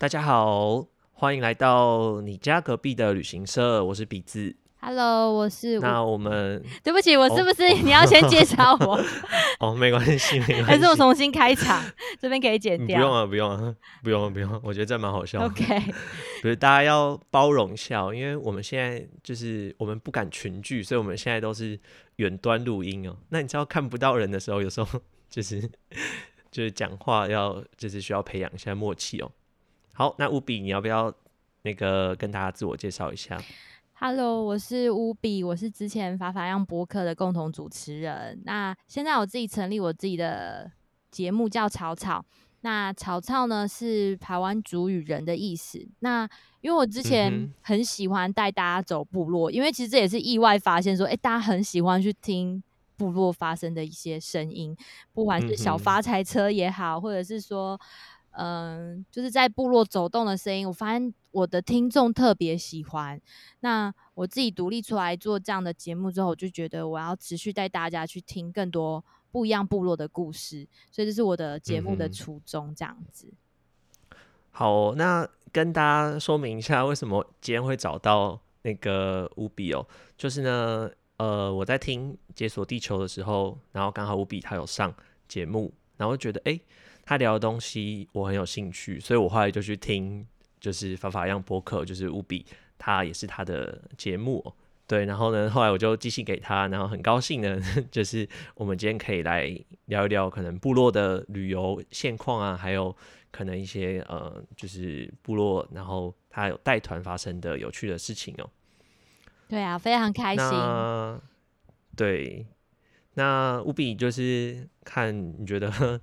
大家好，欢迎来到你家隔壁的旅行社，我是鼻子。Hello，我是那我们 对不起，我是哦不是你要先介绍我，哦，没关系，没关系，还是我重新开场？这边可以剪掉。嗯不用了，不用了，不用啊不用啊，我觉得这蛮好笑的。OK，不是大家要包容一下哦，因为我们现在就是我们不敢群聚，所以我们现在都是远端录音哦。那你知道看不到人的时候，有时候就是就是讲话要就是需要培养一下默契哦。好，那乌比你要不要那个跟大家自我介绍一下？Hello，我是乌比，我是之前法法样播客的共同主持人。那现在我自己成立我自己的节目叫草草。那草草呢是台湾主语人的意思。那因为我之嗯前很喜欢带大家走部落，因为其实这也是意外发现说，诶，大家很喜欢去听部落发生的一些声音，不管是小发财车也好，或者是说。嗯，就是在部落走动的声音，我发现我的听众特别喜欢。那我自己独立出来做这样的节目之后，我就觉得我要持续带大家去听更多不一样部落的故事，所以这是我的节目的初衷，这样子。好哦、那跟大家说明一下，为什么今天会找到那个乌比哦，就是呢，呃，我在听《解锁地球》的时候，然后刚好乌比他有上节目，然后觉得诶，他聊的东西我很有兴趣，所以我后来就去听，就是法法样播客，就是乌比他也是他的节目哦、对，然后呢，后来我就寄信给他，然后很高兴呢，就是我们今天可以来聊一聊可能部落的旅游现况啊，还有可能一些呃，就是部落，然后他有带团发生的有趣的事情哦、对啊，非常开心。那对，那务必就是看你觉得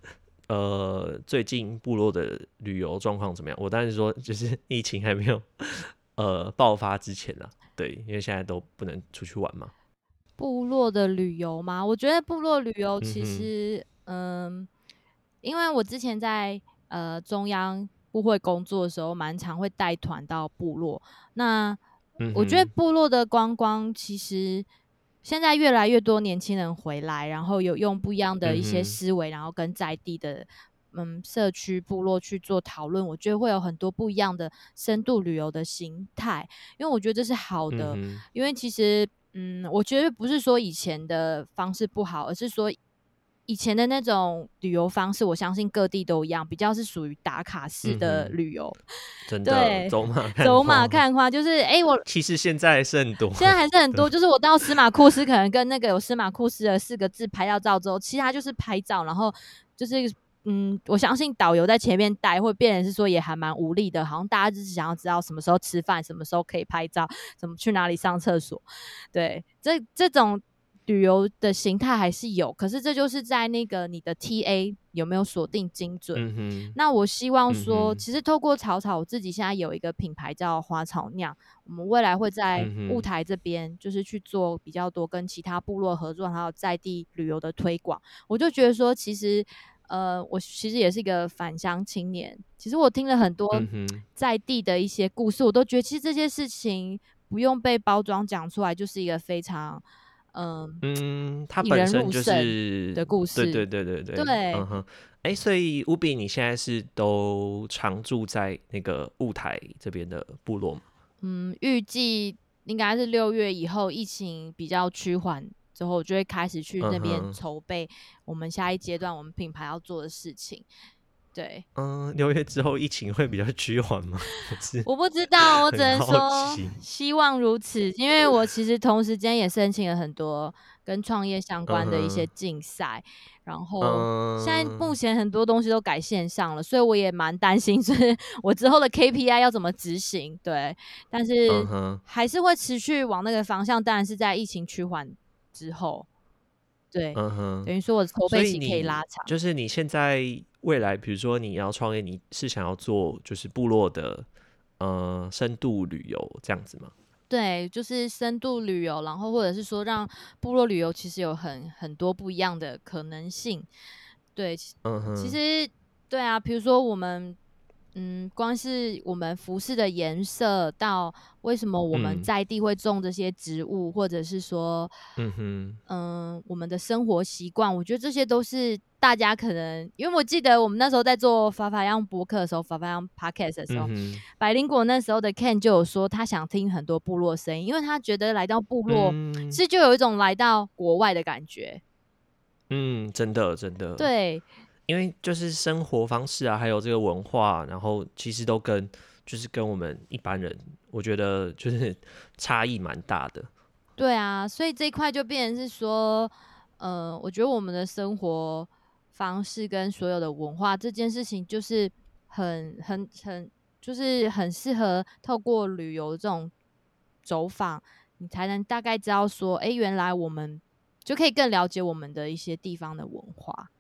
呃最近部落的旅游状况怎么样？我当然是说，就是 疫情还没有呃爆发之前啦，对，因为现在都不能出去玩嘛。部落的旅游吗？我觉得部落旅游其实，嗯因为我之前在呃中央部会工作的时候，蛮常会带团到部落。那嗯我觉得部落的观光其实现在越来越多年轻人回来，然后有用不一样的一些思维，然后跟在地的嗯社区部落去做讨论，我觉得会有很多不一样的深度旅游的形态，因为我觉得这是好的。嗯因为其实，嗯，我觉得不是说以前的方式不好，而是说以前的那种旅游方式，我相信各地都一样，比较是属于打卡式的旅游，真对的走马 看走马花，看花，就是诶，我 其实现在是很多，现在还是很多，就是我到司马库斯，可能跟那个有司马库斯的四个字拍到照之后，其他就是拍照，然后就是嗯，我相信导游在前面带，会变成是说也还蛮无力的，好像大家就是想要知道什么时候吃饭，什么时候可以拍照，怎么去哪里上厕所，对，这这种。旅游的形态还是有，可是这就是在那个你的 TA 有没有锁定精准，嗯，那我希望嗯说，哼其实透过草草，我自己现在有一个品牌叫花草酿，我们未来会在雾台这边，就是去做比较多跟其他部落合作，还有在地旅游的推广。我就觉得说，其实，呃，我其实也是一个返乡青年，其实我听了很多在地的一些故事，我都觉得其实这些事情不用被包装讲出来，就是一个非常，嗯、嗯，它本身就是的故事对对对对对，对嗯哼，哎，所以乌比你现在是都常住在那个雾台这边的部落吗？嗯，预计应该是六月以后疫情比较趋缓之后，我就会开始去那嗯边筹备我们下一阶段我们品牌要做的事情。对，嗯，六月之后疫情会比较趋缓吗？我不知道，我只能说希望如此，因为我其实同时间也申请了很多跟创业相关的一些竞赛，然后嗯，现在目前很多东西都改线上了，所以我也蛮担心，就是 我之后的 KPI 要怎么执行。对，但是还是会持续往那个方向，当然是在疫情趋缓之后。对，嗯哼，等于说我的筹备期可以拉长。就是你现在未来，比如说你要创业，你是想要做就是部落的呃深度旅游这样子吗？对，就是深度旅游，然后或者是说让部落旅游其实有很很多不一样的可能性。对，其嗯哼，其实对啊，比如说我们嗯，光是我们服饰的颜色，到为什么我们嗯。在地会种这些植物，或者是说，嗯哼，嗯，我们的生活习惯，我觉得这些都是大家可能，因为我记得我们那时候在做法法样博客的时候，法法样 podcast 的时候，嗯，百灵果那时候的 Ken 就有说，他想听很多部落声音，因为他觉得来到部落，嗯。其实就有一种来到国外的感觉。嗯，真的真的，，对，因为就是生活方式啊，还有这个文化，然后其实都跟就是跟我们一般人，我觉得就是 差异蛮大的。对啊，所以这一块就变成是说，呃，我觉得我们的生活方式跟所有的文化这件事情，就是很很很，就是很适合透过旅游这种走访，你才能大概知道说，哎，原来我们就可以更了解我们的一些地方的文化。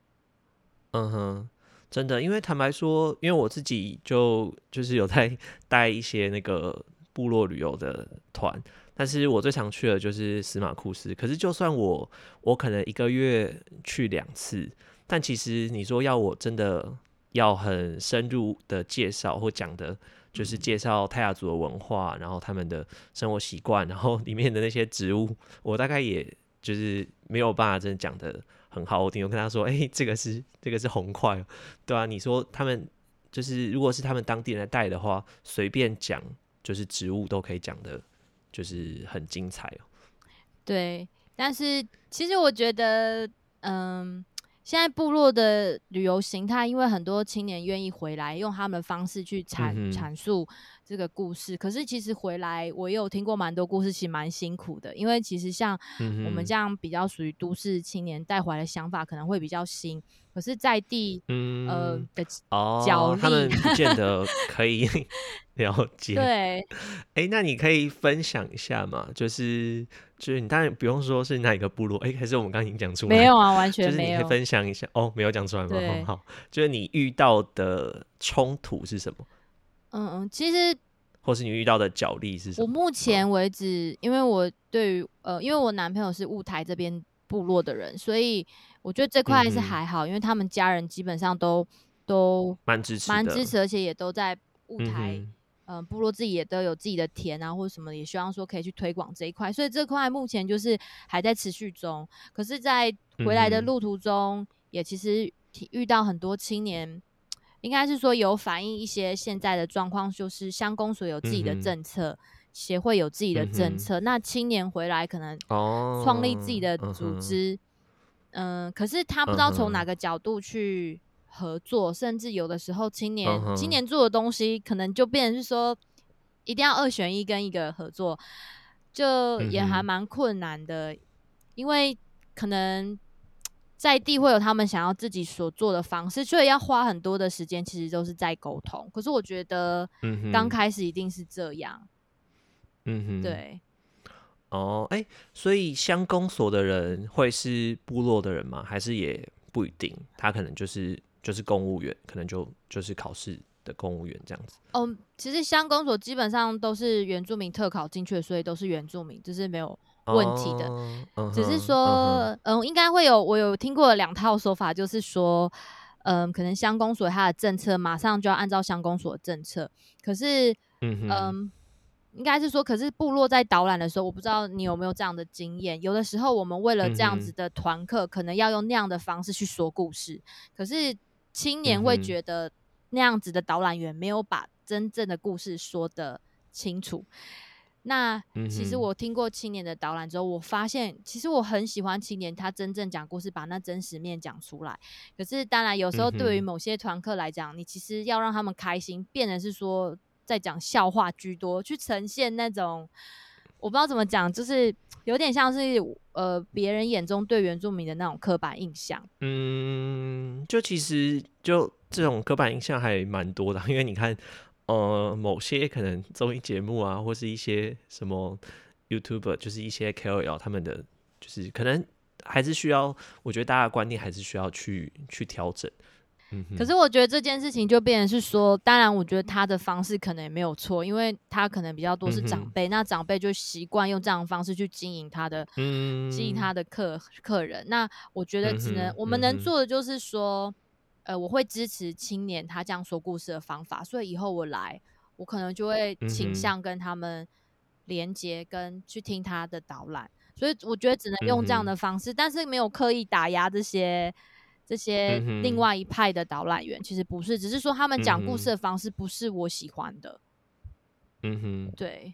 嗯哼，真的，因为坦白说，因为我自己就就是有在 带一些那个部落旅游的团，但是我最常去的就是司马库斯。可是就算我我可能一个月去两次，但其实你说要我真的要很深入的介绍或讲的，就是介绍泰雅族的文化，然后他们的生活习惯，然后里面的那些植物，我大概也就是没有办法真的讲的很好。我听我跟他说，哎、这个是这个是红块，对啊，你说他们就是如果是他们当地人来带的话，随便讲就是植物都可以讲的，就是很精彩哦。对，但是其实我觉得，嗯，现在部落的旅游形态，因为很多青年愿意回来，用他们的方式去阐、嗯阐述这个故事。可是其实回来，我也有听过蛮多故事，其实蛮辛苦的。因为其实像我们这样比较属于都市青年带回来的想法，可能会比较新。可是，在地嗯呃的哦角，他们力不见得 可以 了解。对，哎、那你可以分享一下嘛？就是就是你当然不用说是哪一个部落，哎、还是我们刚刚已经讲出来？没有啊，完全就是你可以。分享一下哦，没有讲出来吗？好，就是你遇到的冲突是什么，嗯嗯，其实或是你遇到的角力是什我？目前为止，因为我对于呃，因为我男朋友是雾台这边部落的人，所以我觉得这块是还好，因为他们家人基本上都都蛮支持的，蛮支持，而且也都在雾嗯台，哼嗯、部落自己也都有自己的田啊，或者什么，也希望说可以去推广这一块，所以这块目前就是还在持续中。可是，在回来的路途中，也其实提遇到很多青年。应该是说有反映一些现在的状况，就是乡公所有自己的政策，协会有自己的政策。那青年回来可能哦，创立自己的组织，嗯、可是他不知道从哪个角度去合作，甚至有的时候青年、青年做的东西，可能就变成是说一定要二选一跟一个合作，就也还蛮困难的，因为可能。在地会有他们想要自己所做的方式，所以要花很多的时间，其实都是在沟通。可是我觉得刚开始一定是这样，嗯哼，，对，哦，哎、所以乡公所的人会是部落的人吗？还是也不一定？他可能就是就是公务员，可能就就是考试的公务员这样子。哦，其实乡公所基本上都是原住民特考进去的，所以都是原住民，就是没有问题的。只是说，嗯应该会有我有听过两套说法，就是说，嗯，可能乡公所它的政策马上就要按照乡公所的政策，可是，嗯，嗯。应该是说，可是部落在导览的时候，我不知道你有没有这样的经验。有的时候，我们为了这样子的团课，可能要用那样的方式去说故事。可是青年会觉得那样子的导览员没有把真正的故事说的清楚。那其实我听过青年的导览之后，我发现其实我很喜欢青年他真正讲故事，把那真实面讲出来。可是当然有时候对于某些团客来讲，你其实要让他们开心，变成是说在讲笑话居多，去呈现那种我不知道怎么讲，就是有点像是呃别人眼中对原住民的那种刻板印象。嗯，就其实就这种刻板印象还蛮多的，因为你看，呃，某些可能综艺节目啊，或是一些什么 YouTube，就是一些 KOL 他们的，就是可能还是需要，我觉得大家的观念还是需要去去调整。嗯，可是我觉得这件事情就变成是说，当然我觉得他的方式可能也没有错，因为他可能比较多是长辈，那长辈就习惯用这样的方式去经营他的嗯，经营他的客客人。那我觉得只能、嗯我们能做的就是说，呃，我会支持青年他这样说故事的方法，所以以后我来，我可能就会倾向跟他们连接，跟去听他的导览。所以我觉得只能用这样的方式，但是没有刻意打压这些这些另外一派的导览员，其实不是，只是说他们讲故事的方式不是我喜欢的。嗯哼，对。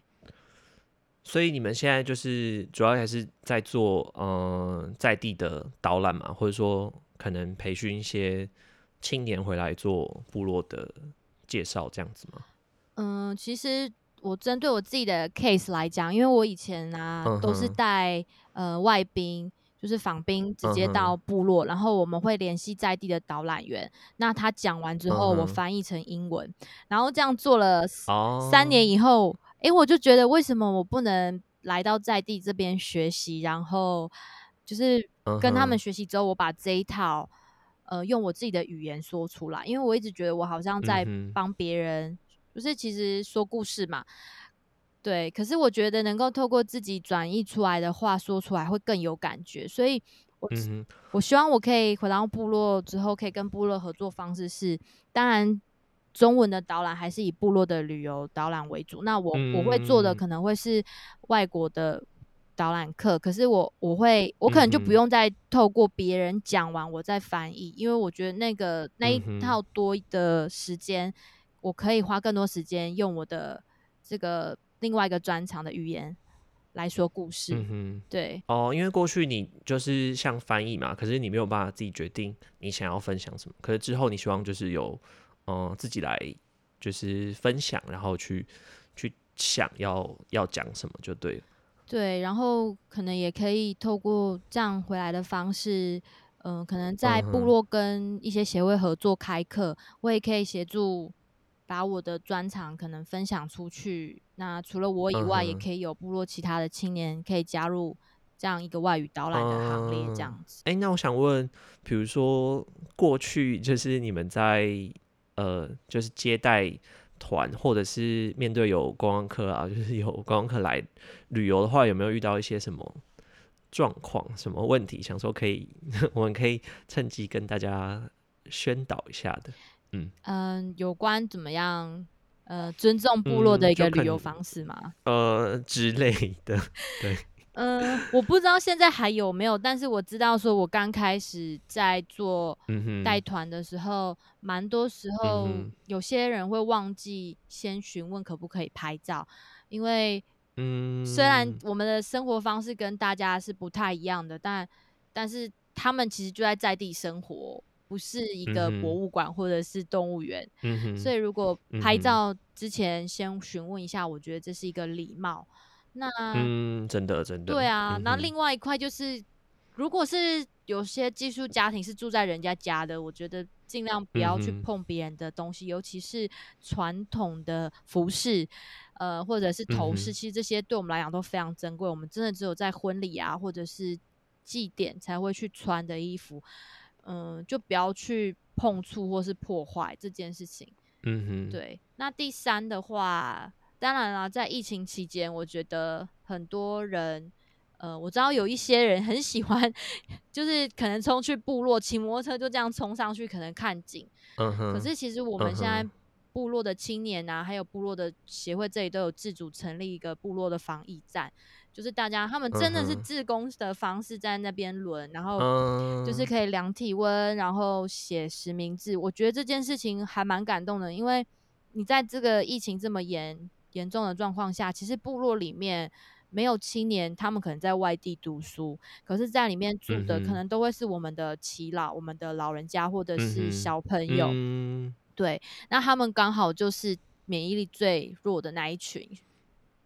所以你们现在就是主要还是在做嗯在地的导览嘛，或者说可能培训一些青年回来做部落的介绍这样子吗？嗯，其实我针对我自己的 case 来讲，因为我以前啊都是带呃外宾，就是访宾直接到部落，然后我们会联系在地的导览员，那他讲完之后我翻译成英文，然后这样做了三年以后。哎，我就觉得为什么我不能来到在地这边学习，然后就是跟他们学习之后，我把这一套呃用我自己的语言说出来，因为我一直觉得我好像在帮别人，就是其实说故事嘛，对。可是我觉得能够透过自己转译出来的话说出来会更有感觉，所以我我希望我可以回到部落之后，可以跟部落合作方式是，当然。中文的导览还是以部落的旅游导览为主。那我我会做的可能会是外国的导览课，可是我我会我可能就不用再透过别人讲完我再翻译，因为我觉得那个那一套多的时间，我可以花更多时间用我的这个另外一个专长的语言来说故事。对哦，因为过去你就是像翻译嘛，可是你没有办法自己决定你想要分享什么，可是之后你希望就是有。嗯，自己来就是分享，然后去去想要要讲什么就对了。对，然后可能也可以透过这样回来的方式，嗯，可能在部落跟一些协会合作开课，我也可以协助把我的专长可能分享出去。那除了我以外，也可以有部落其他的青年可以加入这样一个外语导览的行列，这样子。哎，那我想问，比如说过去就是你们在。呃，就是接待团，或者是面对有观光客啊，就是有观光客来旅游的话，有没有遇到一些什么状况、什么问题？想说可以，我们可以趁机跟大家宣导一下的。嗯嗯，有关怎么样？呃，尊重部落的一个旅游方式吗？呃，之类的，对。嗯，我不知道现在还有没有，但是我知道，说我刚开始在做带团的时候，蛮多时候有些人会忘记先询问可不可以拍照，因为嗯，虽然我们的生活方式跟大家是不太一样的，但但是他们其实就在在地生活，不是一个博物馆或者是动物园，所以如果拍照之前先询问一下，我觉得这是一个礼貌。那嗯，真的真的对啊。那另外一块就是，如果是有些寄宿家庭是住在人家家的，我觉得尽量不要去碰别人的东西，尤其是传统的服饰，呃，或者是头饰，其实这些对我们来讲都非常珍贵。我们真的只有在婚礼啊，或者是祭典才会去穿的衣服，嗯，就不要去碰触或是破坏这件事情。嗯哼，对。那第三的话。当然啦，在疫情期间，我觉得很多人，呃，我知道有一些人很喜欢，就是可能冲去部落骑摩托车，就这样冲上去，可能看景。嗯哼。可是其实我们现在部落的青年啊，还有部落的协会，这里都有自主成立一个部落的防疫站，就是大家他们真的是自工的方式在那边轮，然后就是可以量体温，然后写实名制。我觉得这件事情还蛮感动的，因为你在这个疫情这么严。严重的状况下，其实部落里面没有青年，他们可能在外地读书，可是在里面住的可能都会是我们的耆老、我们的老人家或者是小朋友。对，那他们刚好就是免疫力最弱的那一群。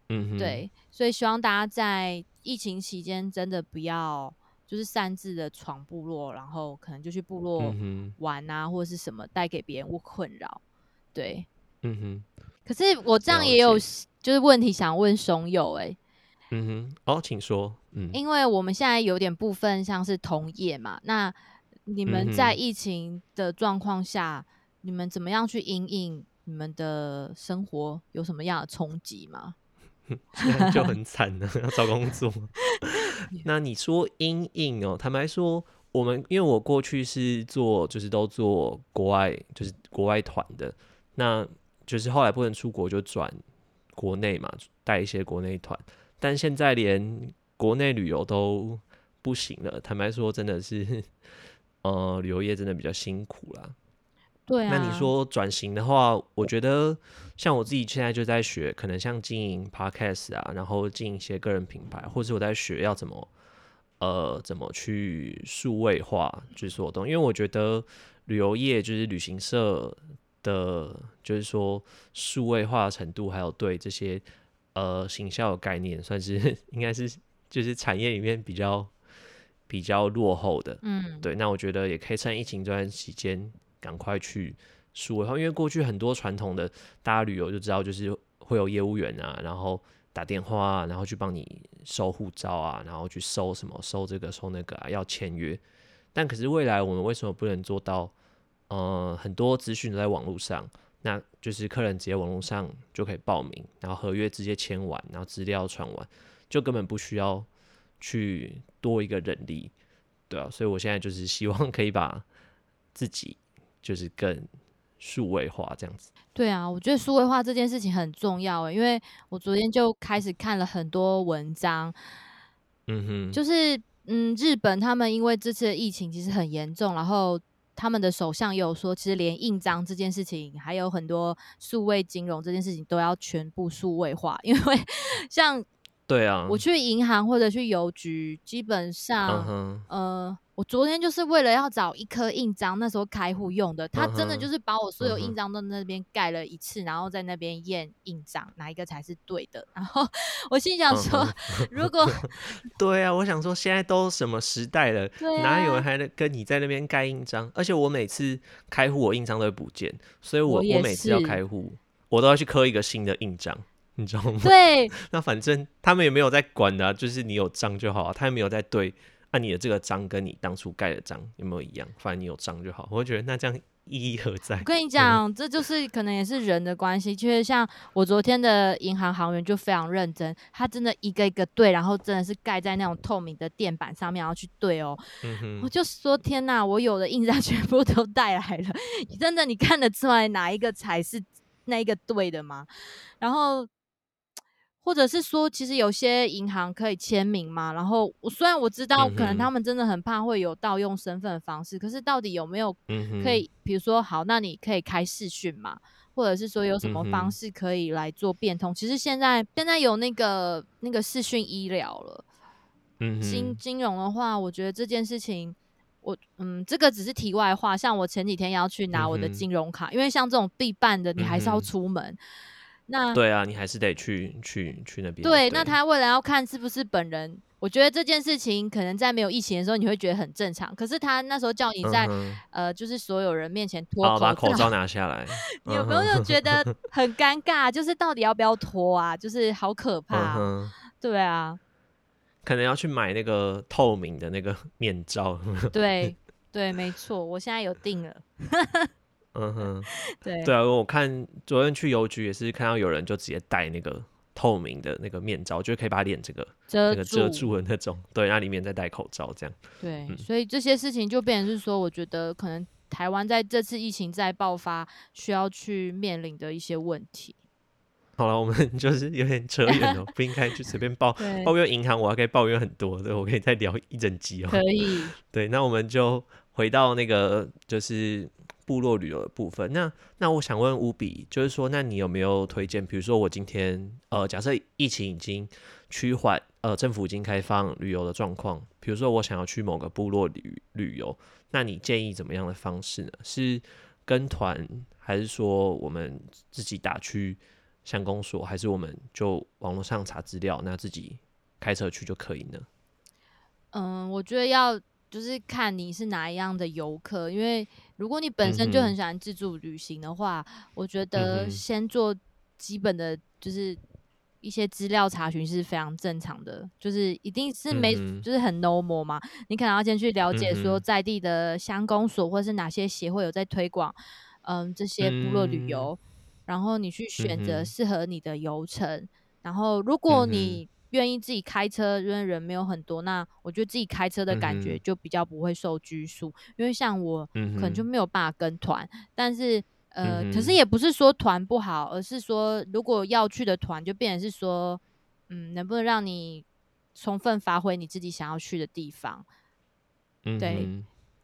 嗯，对，所以希望大家在疫情期间真的不要就是擅自的闯部落，然后可能就去部落玩啊，或者是什么带给别人困扰。对，嗯哼。可是我这样也有就是问题想问熊友哎，嗯哼，哦，请说，嗯，因为我们现在有点部分像是同业嘛，那你们在疫情的状况下，你们怎么样去应应你们的生活有什么样的冲击吗？就很惨了，要找工作。那你说阴影哦，坦白说，我们因为我过去是做就是都做国外就是国外团的，那就是后来不能出国就转国内嘛，带一些国内团，但现在连国内旅游都不行了。坦白说，真的是，呃，旅游业真的比较辛苦啦。对啊。那你说转型的话，我觉得像我自己现在就在学，可能像经营 podcast 啊，然后经营一些个人品牌，或者我在学要怎么。呃，怎么去数位化就是所有东？因为我觉得旅游业就是旅行社的，就是说数位化程度，还有对这些呃行销的概念，算是 应该是就是产业里面比较比较落后的。嗯，对。那我觉得也可以趁疫情这段期间赶快去数位化，因为过去很多传统的大家旅游就知道，就是会有业务员啊，然后。打电话，然后去帮你收护照啊，然后去收什么收这个收那个啊，要签约。但可是未来我们为什么不能做到？呃，很多资讯都在网络上，那就是客人直接网络上就可以报名，然后合约直接签完，然后资料传完，就根本不需要去多一个人力，对啊。所以我现在就是希望可以把自己就是更数位化这样子。对啊，我觉得数位化这件事情很重要诶，因为我昨天就开始看了很多文章，嗯哼，就是嗯，日本他们因为这次的疫情其实很严重，然后他们的首相也有说，其实连印章这件事情，还有很多数位金融这件事情都要全部数位化，因为像对啊，我去银行或者去邮局，基本上呃。我昨天就是为了要找一颗印章，那时候开户用的，他真的就是把我所有印章都那边盖了一次，然后在那边验印章，哪一个才是对的。然后我心想说，如果 对啊，我想说现在都什么时代了，哪有人还能跟你在那边盖印章？而且我每次开户，我印章都会不见，所以我我每次要开户，我都要去刻一个新的印章，你知道吗？对，那反正他们也没有在管的，就是你有章就好啊，他也没有在对。那你的这个章跟你当初盖的章有没有一样？反正你有章就好。我觉得那这样意义何在？我跟你讲，这就是可能也是人的关系。就是像我昨天的银行行员就非常认真，他真的一个一个对，然后真的是盖在那种透明的垫板上面，然后去对哦。我就说天哪，我有的印章全部都带来了，真的你看得出来哪一个才是那一个对的吗？然后。或者是说，其实有些银行可以签名嘛？然后我虽然我知道，可能他们真的很怕会有盗用身份的方式，可是到底有没有可以？比如说，好，那你可以开视讯嘛？或者是说有什么方式可以来做变通？其实现在现在有那个那个视讯医疗了。嗯，金金融的话，我觉得这件事情，我嗯，这个只是题外话。像我前几天要去拿我的金融卡，因为像这种必办的，你还是要出门。那对啊，你还是得去去去那边。对，那他为了要看是不是本人，我觉得这件事情可能在没有疫情的时候，你会觉得很正常。可是他那时候叫你在呃，就是所有人面前脱口罩，把口罩 拿下来，你有没有觉得 很尴尬？就是到底要不要脱啊？就是好可怕。对啊，可能要去买那个透明的那个面罩。对 对，没错，我现在有订了。嗯哼，对对啊，我看昨天去邮局也是看到有人就直接戴那个透明的那个面罩，就可以把脸这个遮遮住的那种。对，那里面再戴口罩这样。对，所以这些事情就变成是说，我觉得可能台湾在这次疫情再爆发需要去面临的一些问题。好了，我们 就是有点扯远了，不应该就随便抱 抱怨银行，我还可以抱怨很多，对我可以再聊一整集哦。可以。对，那我们就回到那个就是。部落旅游的部分，那那我想问乌比，就是说，那你有没有推荐？比如说，我今天呃，假设疫情已经趋缓，呃，政府已经开放旅游的状况，比如说我想要去某个部落旅旅游，那你建议怎么样的方式呢？是跟团，还是说我们自己打去乡公所，还是我们就网络上查资料，那自己开车去就可以呢？嗯，我觉得要。就是看你是哪一样的游客，因为如果你本身就很喜欢自助旅行的话，我觉得先做基本的，就是一些资料查询是非常正常的，就是一定是没，就是很 normal 嘛。你可能要先去了解说在地的乡公所或是哪些协会有在推广，嗯，这些部落旅游，然后你去选择适合你的游程，然后如果你愿意自己开车，因为人没有很多，那我觉得自己开车的感觉就比较不会受拘束。因为像我可嗯能就，没有办法跟团，但是呃，可是也不是说团不好，而是说如果要去的团，就变成是说，嗯，能不能让你充分发挥你自己想要去的地方？对，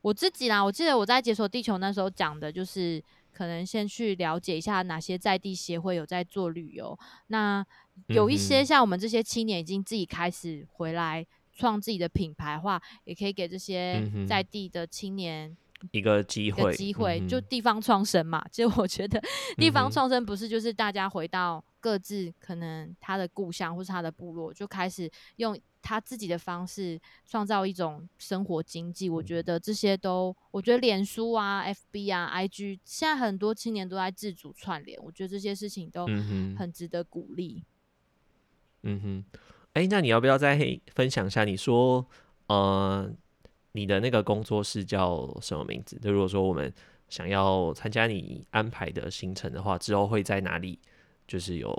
我自己啦，我记得我在解锁地球那时候讲的就是，可能先去了解一下哪些在地协会有在做旅游。那有一些像我们这些青年已经自己开始回来创自己的品牌的话，也可以给这些在地的青年一个机会，机会，就地方创生嘛。其实我觉得地方创生不是就是大家回到各自可能他的故乡或是他的部落，就开始用他自己的方式创造一种生活经济。我觉得这些都，我觉得脸书啊、FB 啊、IG，现在很多青年都在自主串联，我觉得这些事情都很值得鼓励。嗯哼，哎，那你要不要再分享一下？你说，呃，你的那个工作室叫什么名字？就如果说我们想要参加你安排的行程的话，之后会在哪里？就是有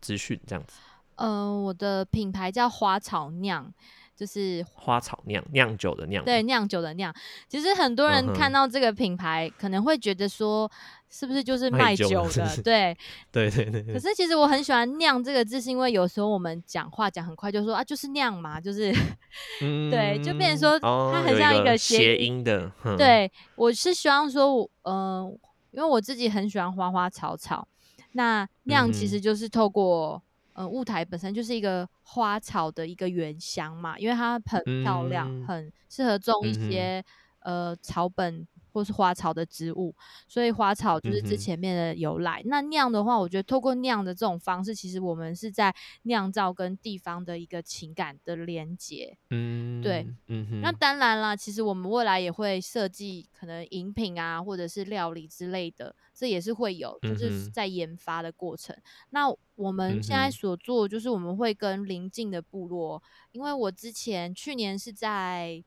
资讯这样子。嗯、我的品牌叫花草酿，就是花草酿酿酒的酿，对酿酒的酿。其实很多嗯人看，到这个品牌，可能会觉得说，是不是就是卖卖酒酒的？对，对对对对，可是其实我很喜欢“酿”这个字，是因为有时候我们讲话讲很快，就说啊，就是酿嘛，就是 对，就变成嗯，说它很像一个个谐谐音。的，哼，对，我是希望说我，嗯、因为我自己很喜欢花花草草，那嗯酿其实，就是透过呃雾台本身就是一个花草的一个原乡嘛，因为它很漂亮，嗯。很适合种一些呃草本或是花草的植物，所以花草就是这前面的由来。那酿的话，我觉得透过酿的这种方式，其实我们是在酿造跟地方的一个情感的连接。对，嗯哼那，当然啦，其实我们未来也会设计可能饮品啊，或者是料理之类的，这也是会有，就嗯是，在研发的过程。那我们嗯现在，所做，就是我们会跟邻近的部落，因为我之前去年是在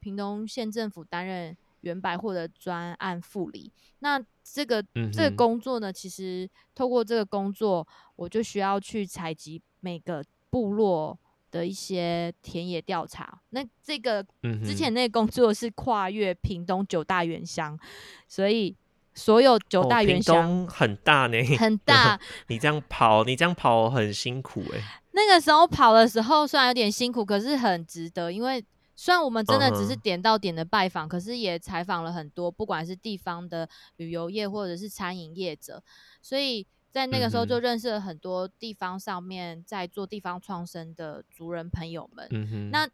屏东县政府担任原百货的专案副理，那这个这个工作呢，其实透过这个工作，我就需要去采集每个部落的一些田野调查。那这个嗯之前，那个工作是跨越屏东九大原乡，所以所有九哦，大原屏乡东很大呢，很 大。你这样跑，你这样跑很辛苦哎，那个时候跑的时候虽然有点辛苦，可是很值得，因为虽然我们真嗯的只是，点到点的拜访，可是也采访了很多，不管是地方的旅游业或者是餐饮业者，所以在那个嗯时候就，认识了很多地方上面在做地方创生的族人朋友们。那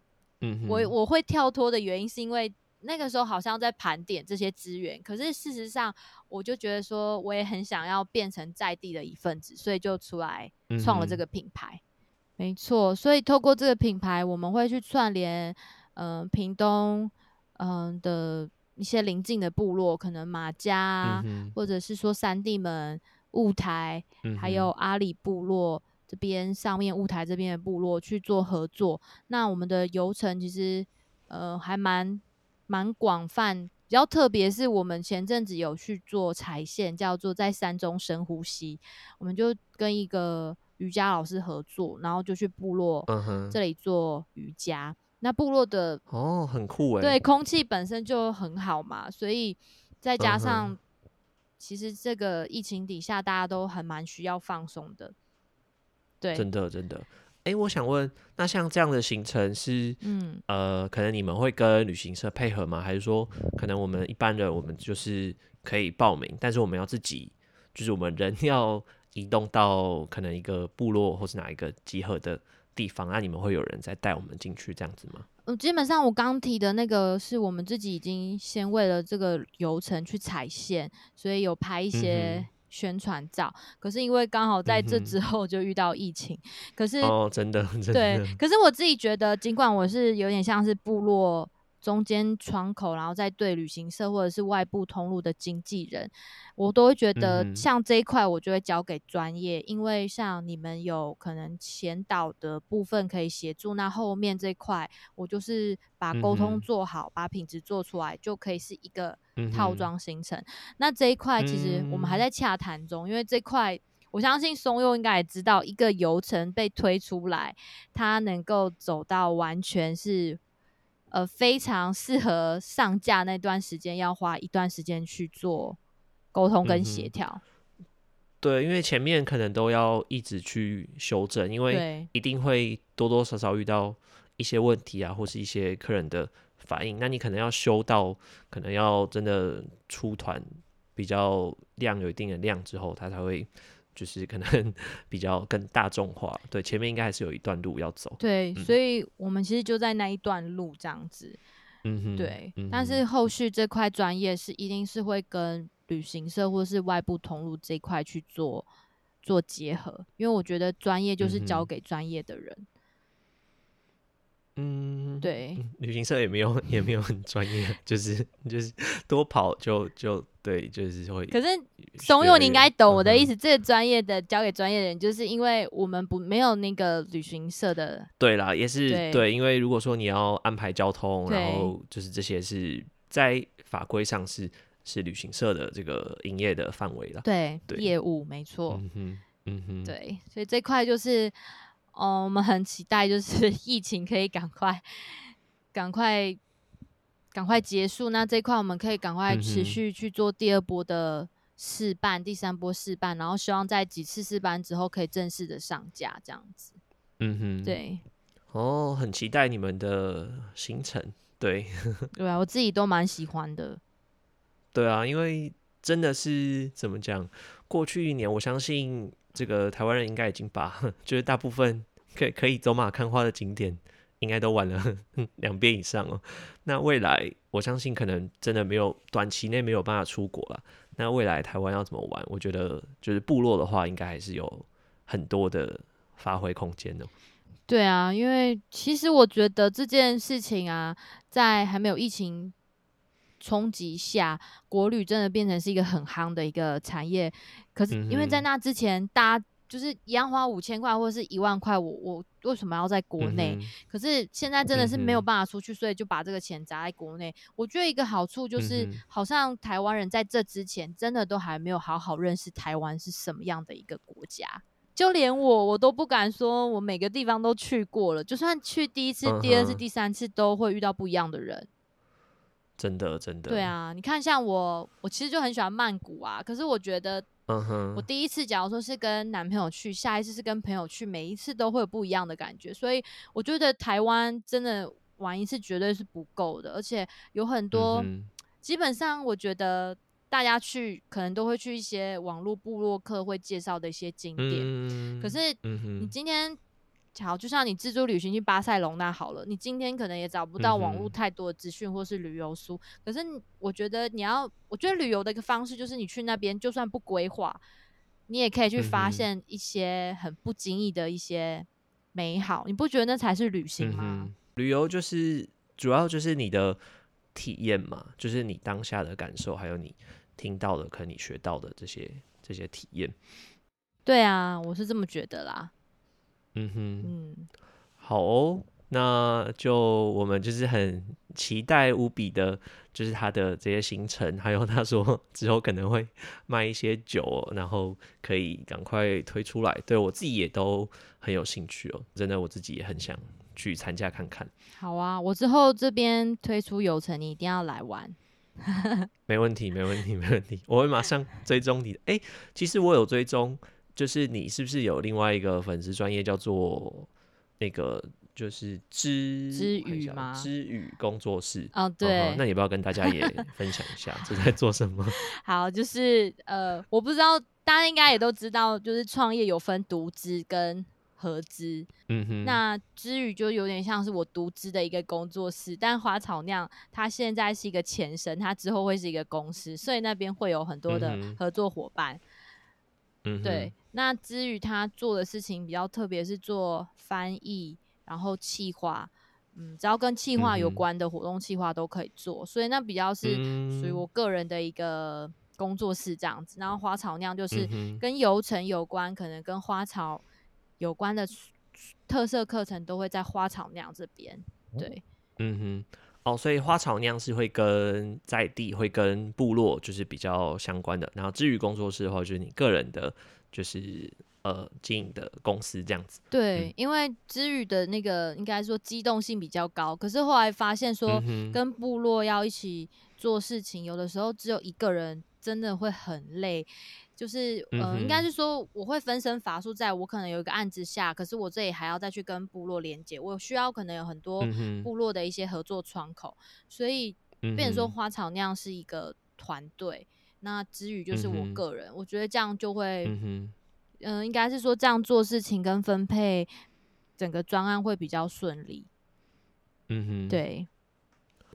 我我会跳脱的原因是因为那个时候好像在盘点这些资源，可是事实上我就觉得说我也很想要变成在地的一份子，所以就出来创了这个品牌。没错，所以透过这个品牌，我们会去串联，嗯、屏东，嗯、的一些邻近的部落，可能马家啊，嗯，或者是说三地门、雾台，嗯还有，阿里部落这边上面雾台这边的部落去做合作。那我们的游程其实呃还蛮蛮广泛，比较特别是我们前阵子有去做踩线，叫做在山中深呼吸，我们就跟一个瑜伽老师合作，然后就去部落这里做瑜伽。那部落的哦，很酷哎对哎，空气本身就很好嘛，所以再加嗯上哼，其实这个疫情底下，大家都很蛮需要放松的。对，真的真的。哎，我想问，那像这样的行程是，嗯，呃，可能你们会跟旅行社配合吗？还是说，可能我们一般人我们就是可以报名，但是我们要自己，就是我们人 要移动到可能一个部落或是哪一个集合的地方，那你们会有人再带我们进去这样子吗？嗯，基本上我刚提的那个是我们自己已经先为了这个流程去踩线，所以有拍一嗯些，宣传照。可是因为刚好在这嗯之后就遇到疫情，可是，哦，真的真对，可是我自己觉得，尽管我是有点像是部落中间窗口，然后再对旅行社或者是外部通路的经纪人，我都会觉得像这一块我就会交给专业，因为像你们有可能前导的部分可以协助，那后面这块我就是把嗯沟通，做好，把品质做出来，就可以是一个嗯套哼，装行程。那这一块其实我们还嗯，在洽谈中，因为这块我相信松佑应该也知道，一个游程被推出来，它能够走到完全是呃非常适合上架那段时间，要花一段时间去做沟通跟协调。对，因为前面可能都要一直去修正，因为一定会多多少少遇到一些问题啊，或是一些客人的反应。那你可能要修到，可能要真的出团比较量有一定的量之后，它才会就是可能 比较更大众化。对，前面应该还是有一段路要走。对，所以我们其实就在那一段路这样子。嗯哼，对。但是后续这块专业是一定是会跟。旅行社或是外部通路这一块去做做结合，因为我觉得专业就是交给专业的人。嗯，对，旅行社也没有 也没有很专业，就是就是多跑就就对，就是会。可是怂恿你应该懂我的意思，这个专业的交给专业的人，就是因为我们不没有那个旅行社的。对啦，也是对，因为如果说你要安排交通，然后就是这些是在法规上是。是旅行社的这个营业的范围了，对，对业务没错，嗯哼，嗯哼，对，所以这块就是，哦，我们很期待，就是 疫情可以赶快、赶快、赶快结束，那这块我们可以赶快持续去做第二波的试办、第三波试办，然后希望在几次试办之后可以正式的上架，这样子，嗯哼，对，哦，很期待你们的行程，对，对啊，我自己都蛮喜欢的。对啊，因为真的是怎么讲？过去一年，我相信这个台湾人应该已经把 就是大部分可可以走马看花的景点，应该都玩了 两遍以上哦。那未来，我相信可能真的没有短期内没有办法出国了。那未来台湾要怎么玩？我觉得就是部落的话，应该还是有很多的发挥空间的。对啊，因为其实我觉得这件事情啊，在还没有疫情。冲击下，国旅真的变成是一个很夯的一个产业。可是因为在那之前，大家就是一样花五千块或者是一万块，我我为什么要在国内？可是现在真的是没有办法出去，所以就把这个钱砸在国内。我觉得一个好处就是，好像台湾人在这之前真的都还没有好好认识台湾是什么样的一个国家。就连我，我都不敢说我每个地方都去过了。就算去第一次、第二次、第三次，都会遇到不一样的人。真的，真的。对啊，你看，像我，我其实就很喜欢曼谷啊。可是我觉得，嗯哼，我第一次假如说是跟男朋友去，下一次是跟朋友去，每一次都会有不一样的感觉。所以我觉得台湾真的玩一次绝对是不够的，而且有很多，基本上我觉得大家去可能都会去一些网络部落客会介绍的一些景点。可是，你今天。好，就像你自助旅行去巴塞隆那好了，你今天可能也找不到网络太多的资讯或是旅游书。可是我觉得你要，我觉得旅游的一个方式就是你去那边，就算不规划，你也可以去发现一些很不经意的一些美好。你不觉得那才是旅行吗？旅游就是主要就是你的体验嘛，就是你当下的感受，还有你听到的，可能你学到的这些这些体验。对啊，我是这么觉得啦。嗯哼，嗯，好哦，那就我们就是很期待无比的，就是他的这些行程，还有他说之后可能会卖一些酒，然后可以赶快推出来。对我自己也都很有兴趣哦，真的我自己也很想去参加看看。好啊，我之后这边推出游程，你一定要来玩。没问题，没问题，没问题，我会马上追踪你。哎，其实我有追踪。就是你是不是有另外一个粉丝专业叫做那个就是知知语吗？知语工作室哦，对，那你不要跟大家也 分享一下这在做什么？好，就是呃，我不知道大家应该也都知道，就是创业有分独资跟合资。嗯哼，那知语就有点像是我独资的一个工作室，但花草酿它现在是一个前身，它之后会是一个公司，所以那边会有很多的合作伙伴。嗯，对。那至于他做的事情比较特别，是做翻译，然后企划，嗯，只要跟企划有关的活动企划都可以做，所以那比较是属于我个人的一个工作室这样子。然后花草酿就是跟游程有关，可能跟花草有关的特色课程都会在花草酿这边。对，嗯哼，哦，所以花草酿是会跟在地会跟部落就是比较相关的，然后至于工作室的话，就是你个人的，就是呃经营的公司这样子。对，因为知语的那个应该说机动性比较高，可是后来发现说跟部落要一起做事情，有的时候只有一个人真的会很累。就是呃，应该是说我会分身乏术，在我可能有一个案子下，可是我这里还要再去跟部落连接，我需要可能有很多部落的一些合作窗口，所以嗯变成说花草那样是一个团队，那之余就是我个人，我觉得这样就会嗯、应该是说这样做事情跟分配整个专案会比较顺利。嗯哼，。对，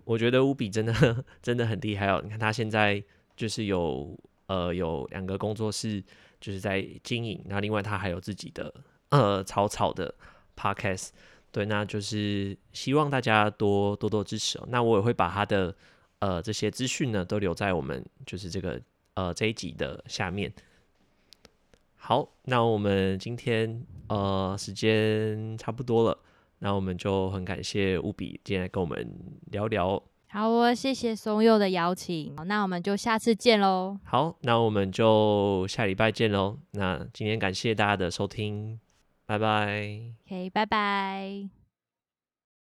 我觉得乌比真的 真的很厉害哦！你看他现在就是有呃有两个工作室，就是在经营，那另外他还有自己的呃草草的 podcast，对，那就是希望大家多多多支持哦。那我也会把他的呃这些资讯呢都留在我们就是这个呃这一集的下面。好，那我们今天呃时间差不多了，那我们就很感谢乌比今天来跟我们聊聊。好哦，谢谢松佑的邀请，好那我们就下次见喽。好，那我们就下礼拜见喽。那今天感谢大家的收听，拜拜。OK，拜拜。